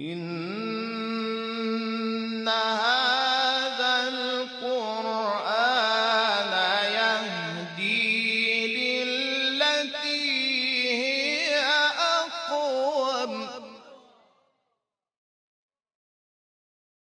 إن هذا القرآن يهدي للتي هي أقوم.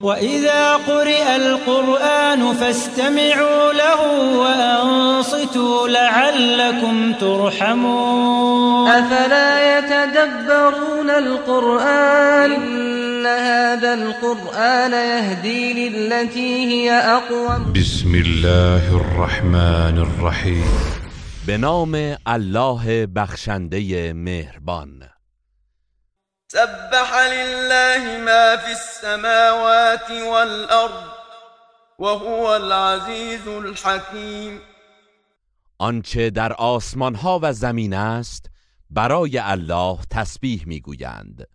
وإذا قرئ القرآن فاستمعوا له وأنصتوا لعلكم ترحمون. أفلا يتدبرون القرآن؟ إن هذا القرآن يهدي للتي هي أقوم بسم الله الرحمن الرحیم به نام الله بخشنده مهربان. سبح لله ما في السماوات والأرض وهو العزيز الحكيم. آنچه در آسمان ها و زمین است برای الله تسبیح می‌گویند.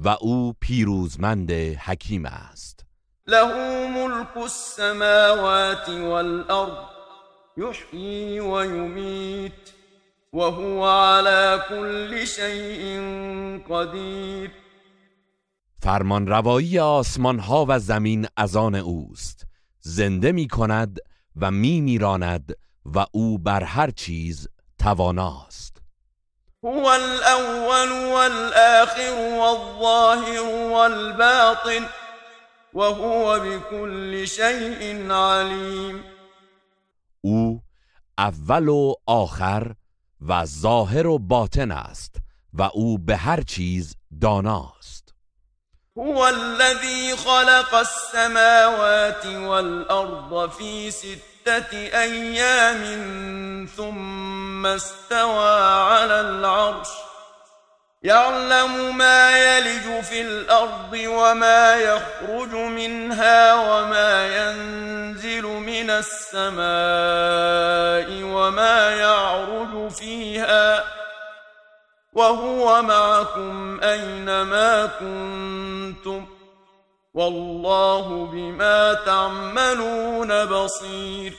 و او پیروزمند حکیم است. له ملك السماوات والأرض يحيي ويميت وهو على كل شيء قدير فرمان روایی آسمان ها و زمین از آن اوست. زنده می کند و می میراند و او بر هر چیز تواناست هو الأول والآخر والظاهر والباطن وهو بكل شيء عليم. أو اول و آخر و ظاهر و باطن است و أو به هر چیز داناست. هو الذي خلق السماوات والأرض في ستة أيام ثم استوى على العرش. يعلم ما يلج في الأرض وما يخرج منها وما ينزل من السماء وما يعرج فيها. وهو معكم أينما كنتم. والله بما تعملون بصير.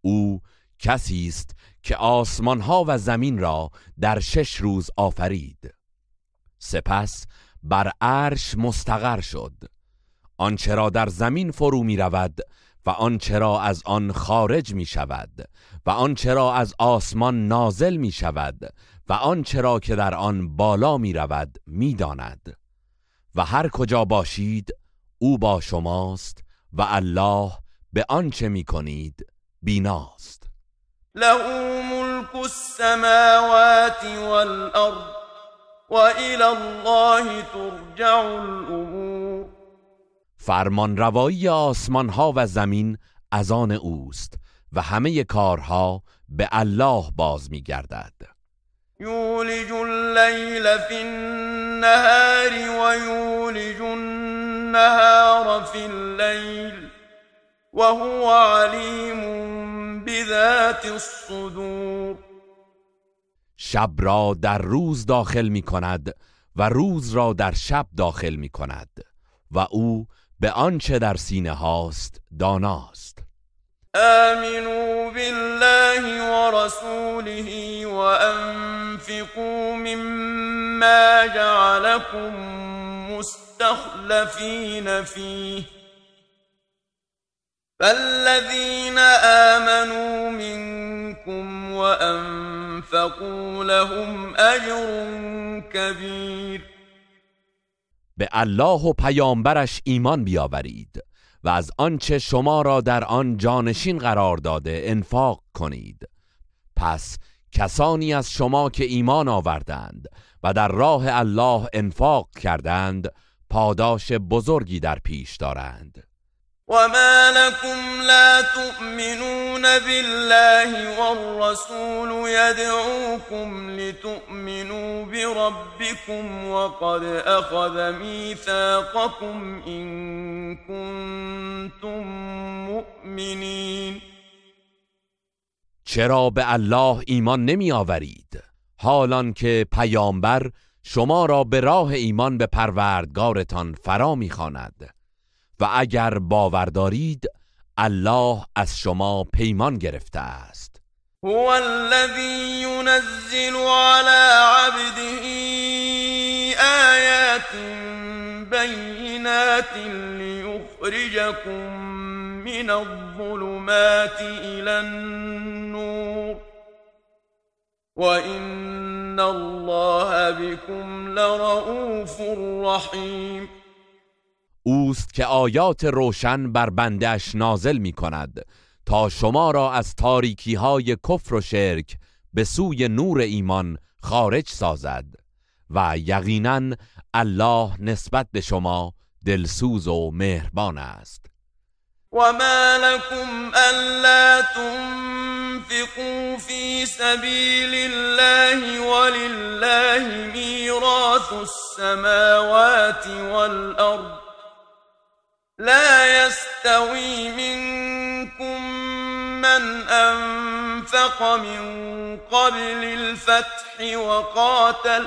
او کسی است که آسمان ها و زمین را در شش روز آفرید. سپس بر عرش مستقر شد. آنچه را در زمین فرو می رود و آنچه را از آن خارج می شود و آنچه را از آسمان نازل می شود و آنچه را که در آن بالا می رود می داند و هر کجا باشید او با شماست و الله به آنچه می کنید بیناست. له ملك السماوات والأرض وإلى الله ترجع الأمور فرمان روایی آسمان ها و زمین از آن اوست و همه کارها به الله باز می گردد. يولج الليل في النهار ويولج النهار في الليل وهو عليم بذات الصدور. شب را در روز داخل می کند و روز را در شب داخل می کند و او به آنچه در سینه هاست داناست. آمنوا بالله ورسوله وأنفقوا مما جعلكم مستخلفين فيه فالذين آمنوا منكم وأنفقوا لهم أجر كبير. به الله و پیامبرش ایمان بیاورید و از آنچه شما را در آن جانشین قرار داده انفاق کنید. پس کسانی از شما که ایمان آوردند و در راه الله انفاق کردند پاداش بزرگی در پیش دارند. وما لكم لا تؤمنون بالله والرسول يدعوكم لتؤمنوا بربكم وقد أخذ ميثاقكم إن كنتم مؤمنين چرا به الله ایمان نمی آورید حالان که پیامبر شما را به راه ایمان به پروردگارتان فرا می‌خواند. و اگر باور دارید الله از شما پیمان گرفته است. هو الذي ينزل على عبده آيات بينات ليخرجكم من الظلمات إلى النور. وإن الله بكم لرؤوف رحیم اوست که آیات روشن بر بندش نازل می کند تا شما را از تاریکی های کفر و شرک به سوی نور ایمان خارج سازد و یقینا الله نسبت به شما دلسوز و مهربان است. وما لكم ألا تنفقوا في سبيل الله ولله ميراث السماوات والأرض لا يستوي منكم من أنفق من قبل الفتح وقاتل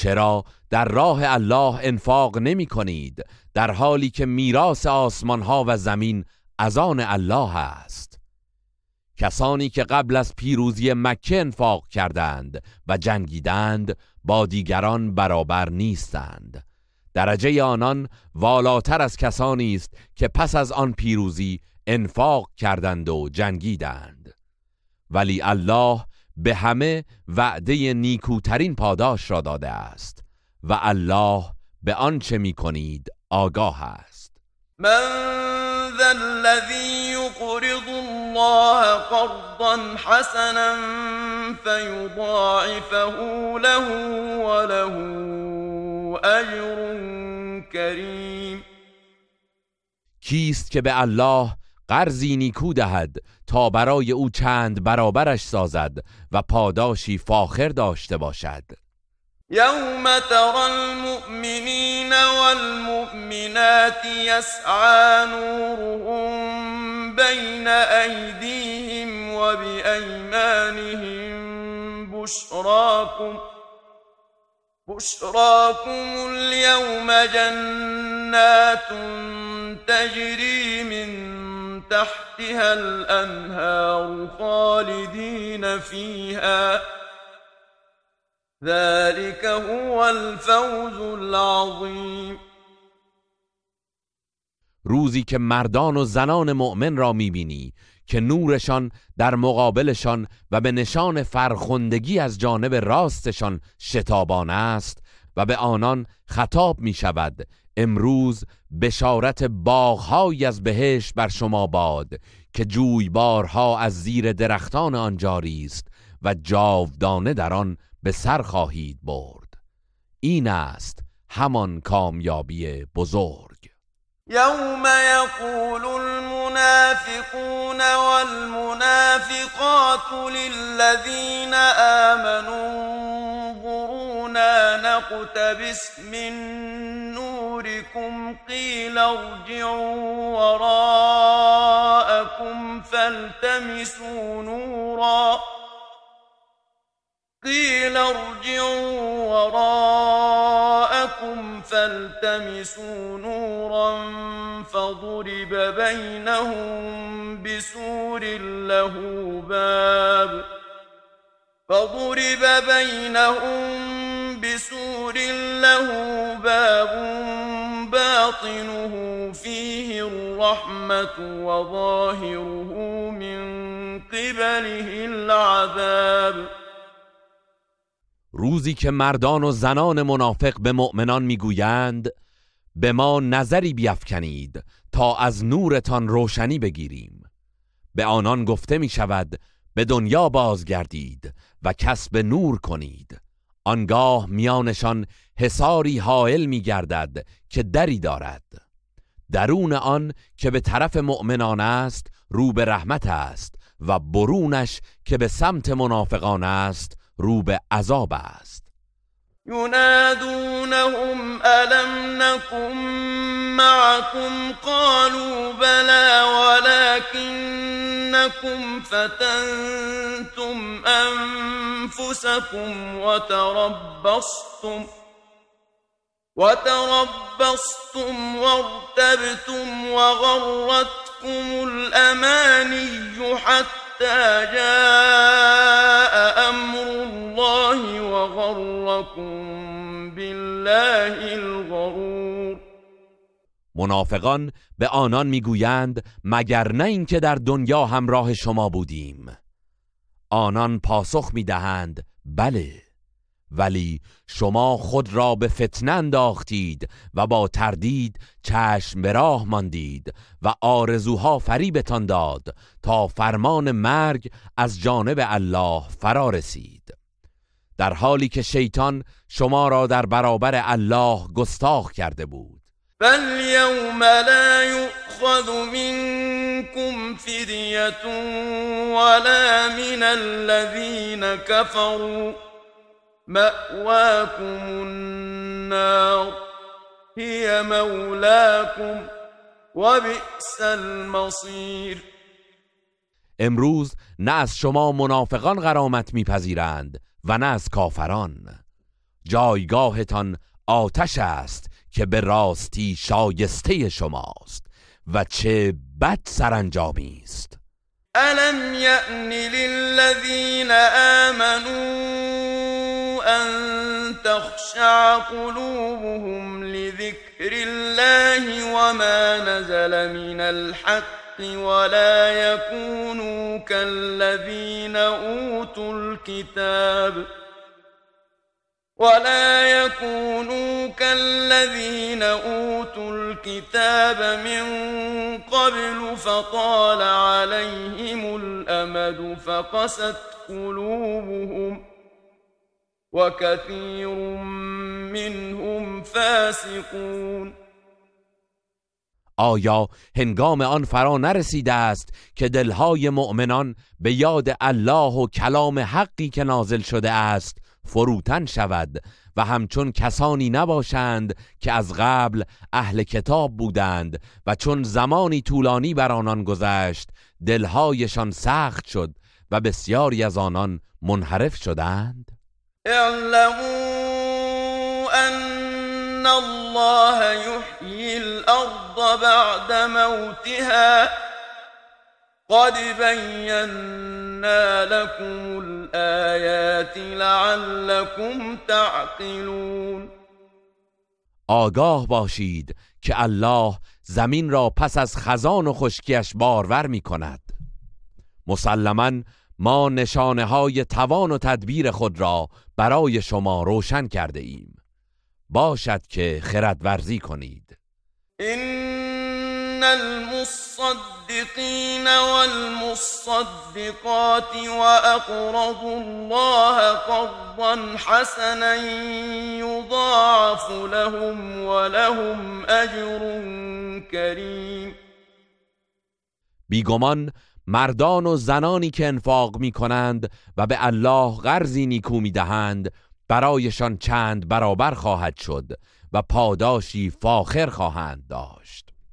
چرا در راه الله انفاق نمی کنید در حالی که میراث آسمان ها و زمین از آن الله است. کسانی که قبل از پیروزی مکه انفاق کردند و جنگیدند با دیگران برابر نیستند. درجه آنان والاتر از کسانی است که پس از آن پیروزی انفاق کردند و جنگیدند. ولی الله به همه وعده نیکوترین پاداش را داده است و الله به آنچه می کنید آگاه است. من ذا الذي يقرض الله قرضا حسنا فيضاعفه له وله اجر کریم. کیست که به الله قرضی نیکو دهد تا برای او چند برابرش سازد و پاداشی فاخر داشته باشد. یوم تر المؤمنین والمؤمنات یسعى نورهم بین ایدیهم و بأیمانهم بشراکم بشراكم اليوم جنات تجري من تحتها الأنهار خالدين فيها. ذلك هو الفوز العظیم روزی که مردان و زنان مؤمن را می‌بینی که نورشان در مقابلشان و به نشان فرخندگی از جانب راستشان شتابان است و به آنان خطاب می شود امروز بشارت باغهایی از بهشت بر شما باد که جویبارها از زیر درختان آن جاری است و جاودانه در آن به سر خواهید برد. این است همان کامیابی بزرگ. یوم یقول المنافقون والمنافقات للذین آمنوا نقتبس من نوركم قيل ارجعوا وراءكم فالتمسوا نورا قيل ارجعوا وراءكم فالتمسوا نورا فضرب بينهم بسور له باب فضرب بينهم بسور له باب باطنه فيه الرحمة وظاهره من قبله العذاب. روزی که مردان و زنان منافق به مؤمنان می‌گویند به ما نظری بیافکنید تا از نورتان روشنی بگیریم. به آنان گفته می شود به دنیا بازگردید و کسب نور کنید. آنگاه میانشان حساری حائل می گردد که دری دارد. درون آن که به طرف مؤمنان است رو به رحمت است و برونش که به سمت منافقان است رو به عذاب است. ينادونهم ألم نكن معكم قالوا بلى ولكن إنكم فتنتم أنفسكم وتربصتم وتربصتم وارتبتم وغرتكم الأماني حتى جاء أمر الله وغركم بالله منافقان به آنان می‌گویند مگر نه اینکه در دنیا همراه شما بودیم. آنان پاسخ می‌دهند بله ولی شما خود را به فتنه انداختید و با تردید چشم به راه ماندید و آرزوها فریبتان داد تا فرمان مرگ از جانب الله فرا رسید. در حالی که شیطان شما را در برابر الله گستاخ کرده بود. فاليوم لا يؤخذ منكم فدية ولا من الذين كفروا مأواكم النار هي مولاكم وبئس المصير امروز نه از شما منافقان غرامت میپذیرند و نه از کافران. جایگاهتان آتش است. که به راستی شایسته شماست و چه بد سرانجامی است. الم یأن للذین آمنوا ان تخشع قلوبهم لذكر الله وما نزل من الحق ولا يكونوا كالذين اوتوا الكتاب ولا يكونوا كالذين أوتوا الكتاب من قبل فطال عليهم الأمد فقست قلوبهم وكثير منهم فاسقون. آیا هنگام آن فرا نرسیده است که دلهای مؤمنان به یاد الله و کلام حقی که نازل شده است فروتن شود و همچون کسانی نباشند که از قبل اهل کتاب بودند و چون زمانی طولانی بر آنان گذشت دلهایشان سخت شد و بسیاری از آنان منحرف شدند. اعلموا ان الله يحيي الارض بعد موتها قد بينا لكم الآيات لعلكم تعقلون آگاه باشید که الله زمین را پس از خزان و خشکیش بارور می کند مسلما ما نشانه های توان و تدبیر خود را برای شما روشن کرده ایم. باشد که خردورزی کنید. ان المصدقين والمصدقات وأقرضوا الله قرضا حسنا يضاعف لهم ولهم أجر كريم. بیگمان مردان و زنانی که انفاق می کنند و به الله غرزی نیکو می دهند برایشان چند برابر خواهد شد و پاداشی فاخر خواهند داشت.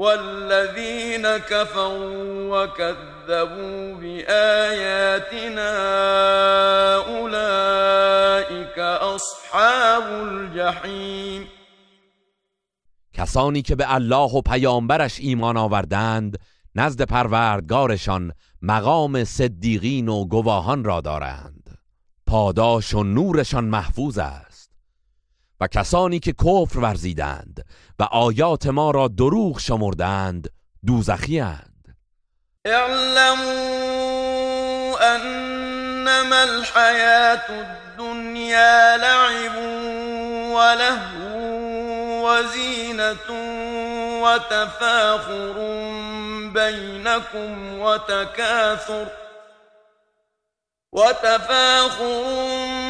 والذين كفروا وكذبوا بآياتنا أولئك أصحاب الجحیم کسانی که به الله و پیامبرش ایمان آوردند نزد پروردگارشان مقام صدیقین و گواهان را دارند. پاداش و نورشان محفوظ است. و کسانی که کفر ورزیدند و آیات ما را دروغ شمردند دوزخی اند. اعلموا انما الحیات الدنیا لعب ولهو وزینة وتفاخر بینكم وتكاثر وتفاخر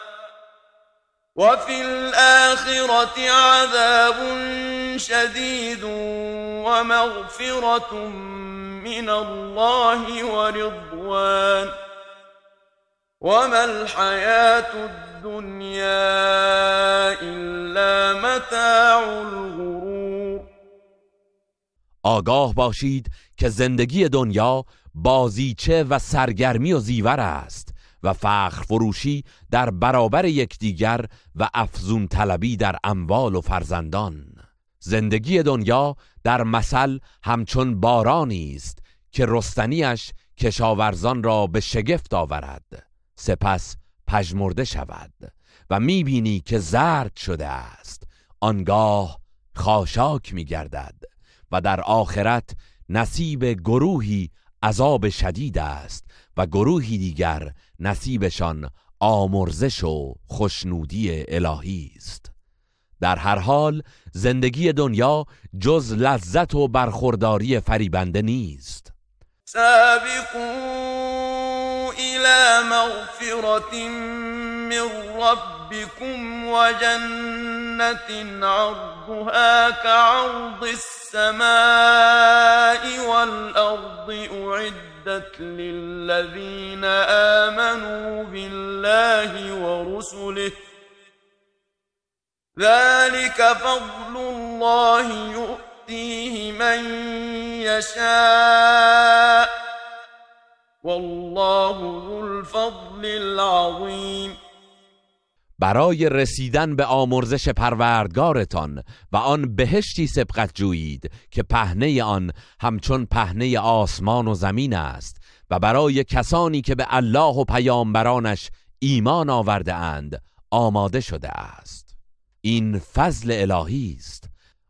وفي الآخرة عذاب شديد ومغفرة من الله ورضوان. وما الحياة الدنيا إلا متاع الغرور. آگاه باشید که زندگی دنیا بازیچه و سرگرمی و زیور است. و فخر فروشی در برابر یکدیگر و افزون طلبی در اموال و فرزندان. زندگی دنیا در مثل همچون بارانی است که رستنیش کشاورزان را به شگفت آورد. سپس پژمرده شود و می‌بینی که زرد شده است. آنگاه خاشاک میگردد و در آخرت نصیب گروهی عذاب شدید است و گروهی دیگر نصیبشان آمرزش و خوشنودی الهی است. در هر حال زندگی دنیا جز لذت و برخورداری فریبنده نیست. سابقوا الى مغفرة من ربكم وجنة عرضها كعرض السماء والأرض أعد أعدت للذين آمنوا بالله ورسله. ذلك فضل الله يؤتيه من يشاء. والله ذو الفضل العظيم. برای رسیدن به آمرزش پروردگارتان و آن بهشتی سبقت جویید که پهنه آن همچون پهنه آسمان و زمین است و برای کسانی که به الله و پیامبرانش ایمان آورده اند آماده شده است. این فضل الهی است.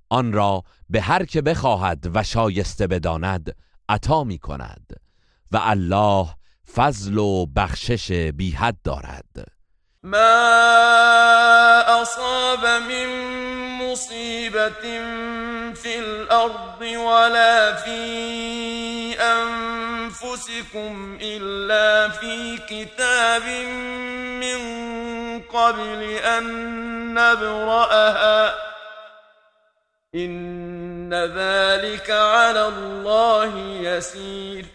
آن را به هر که بخواهد و شایسته بداند عطا می کند و الله فضل و بخشش بی حد دارد. ما أصاب من مصيبة في الأرض ولا في أنفسكم إلا في كتاب من قبل أن نبرأها إن ذلك على الله يسير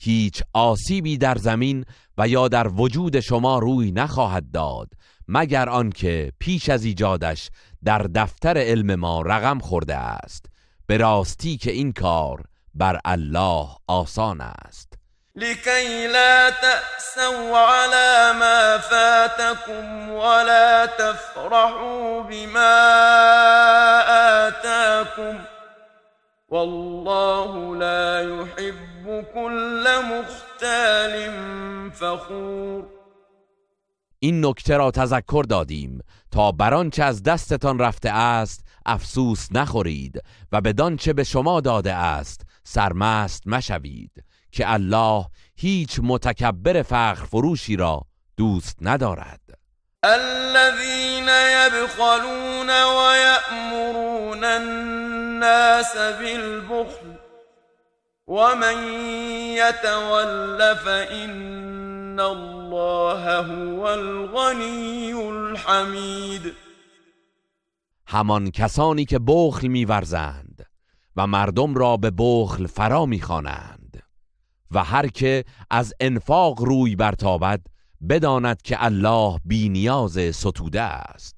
هیچ آسیبی در زمین و یا در وجود شما روی نخواهد داد مگر آنکه پیش از ایجادش در دفتر علم ما رقم خورده است. به راستی که این کار بر الله آسان است. لكي لا تأسوا على ما فاتكم ولا تفرحوا بما آتاكم والله لا يحب كل مختال فخور. این نکته را تذکر دادیم تا برانچه از دستتان رفته است افسوس نخورید و بدانچه به شما داده است سرمست مشوید که الله هیچ متکبر فخر فروشی را دوست ندارد. الذين يبخلون ويأمرون الناس بالبخل ومن يتول فإن الله هو الغني الحمید همان کسانی که بخل میورزند و مردم را به بخل فرا می‌خوانند. و هر که از انفاق روی برتابد بداند که الله بی نیاز ستوده است.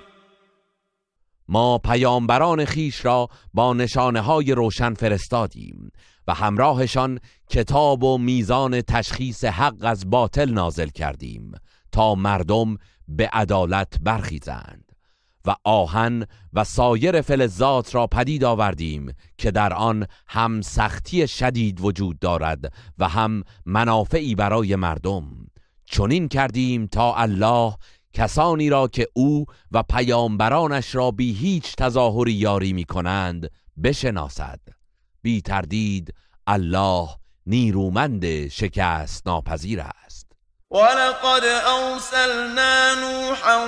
ما پیامبران خیش را با نشانه های روشن فرستادیم و همراهشان کتاب و میزان تشخیص حق از باطل نازل کردیم تا مردم به عدالت برخیزند و آهن و سایر فلزات را پدید آوردیم که در آن هم سختی شدید وجود دارد و هم منافعی برای مردم. چنین کردیم تا الله کسانی را که او و پیامبرانش را بی هیچ تظاهری یاری می کنند بشناسد. بی تردید الله نیرومند شکست ناپذیر است. ولقد أرسلنا نوحا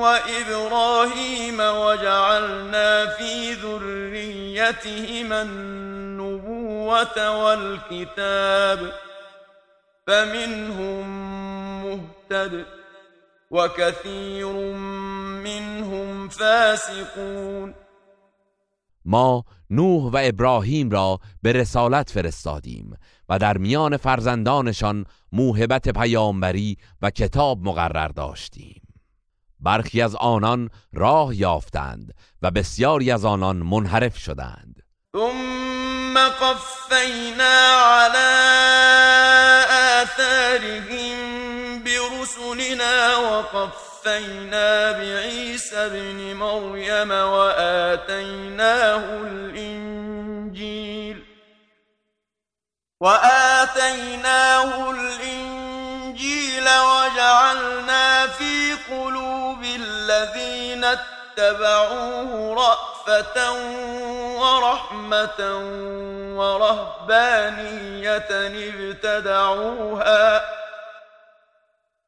وإبراهيم وجعلنا في ذريتهما النبوة والكتاب فمنهم مهتد. وكثير منهم فاسقون ما نوح و ابراهیم را به رسالت فرستادیم و در میان فرزندانشان موهبت پیامبری و کتاب مقرر داشتیم. برخی از آنان راه یافتند و بسیاری از آنان منحرف شدند. ثم قفینا على آثارهم وقفينا بعيسى ابن مريم وآتيناه الإنجيل وآتيناه الإنجيل وجعلنا في قلوب الذين اتبعوه رأفة ورحمة ورهبانية ابتدعوها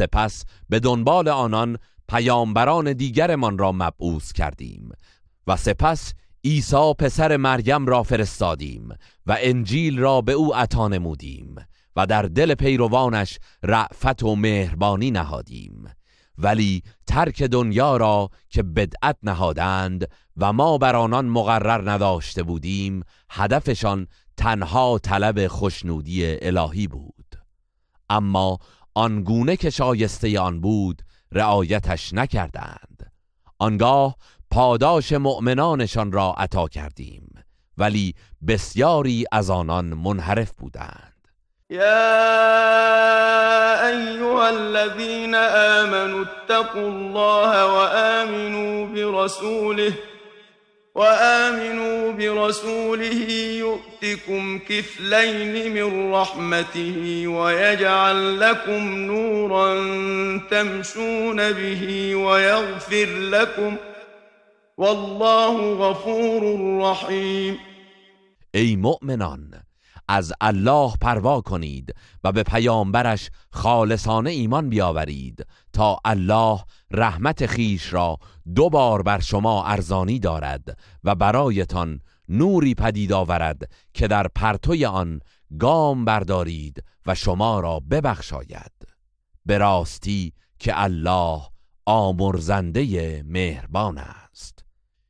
سپس به دنبال آنان پیامبران دیگرمان را مبعوث کردیم و سپس عیسی پسر مریم را فرستادیم و انجیل را به او عطا نمودیم و در دل پیروانش رعفت و مهربانی نهادیم. ولی ترک دنیا را که بدعت نهادند و ما بر آنان مقرر نداشته بودیم هدفشان تنها طلب خوشنودی الهی بود. اما آنگونه که شایسته آن بود رعایتش نکردند. آنگاه پاداش مؤمنانشان را عطا کردیم ولی بسیاری از آنان منحرف بودند. یا ایها الذین آمنوا اتقوا الله و برسوله وآمنوا برسوله يؤتكم كفلين من رحمته ويجعل لكم نورا تمشون به ويغفر لكم والله غفور رحيم. ای مؤمنان از الله پروا کنید و به پیامبرش خالصانه ایمان بیاورید تا الله رحمت خیش را دو بار بر شما ارزانی دارد و برایتان نوری پدید آورد که در پرتوی آن گام بردارید و شما را ببخشاید. به راستی که الله آمرزنده مهربان است.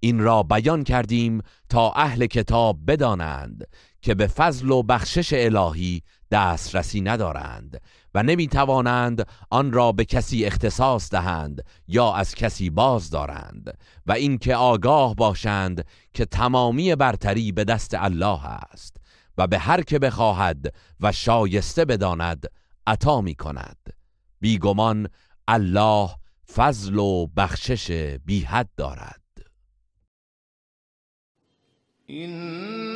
این را بیان کردیم تا اهل کتاب بدانند که به فضل و بخشش الهی دسترسی ندارند و نمی توانند آن را به کسی اختصاص دهند یا از کسی باز دارند و اینکه آگاه باشند که تمامی برتری به دست الله است و به هر که بخواهد و شایسته بداند عطا می کند بیگمان الله فضل و بخشش بی حد دارد. إن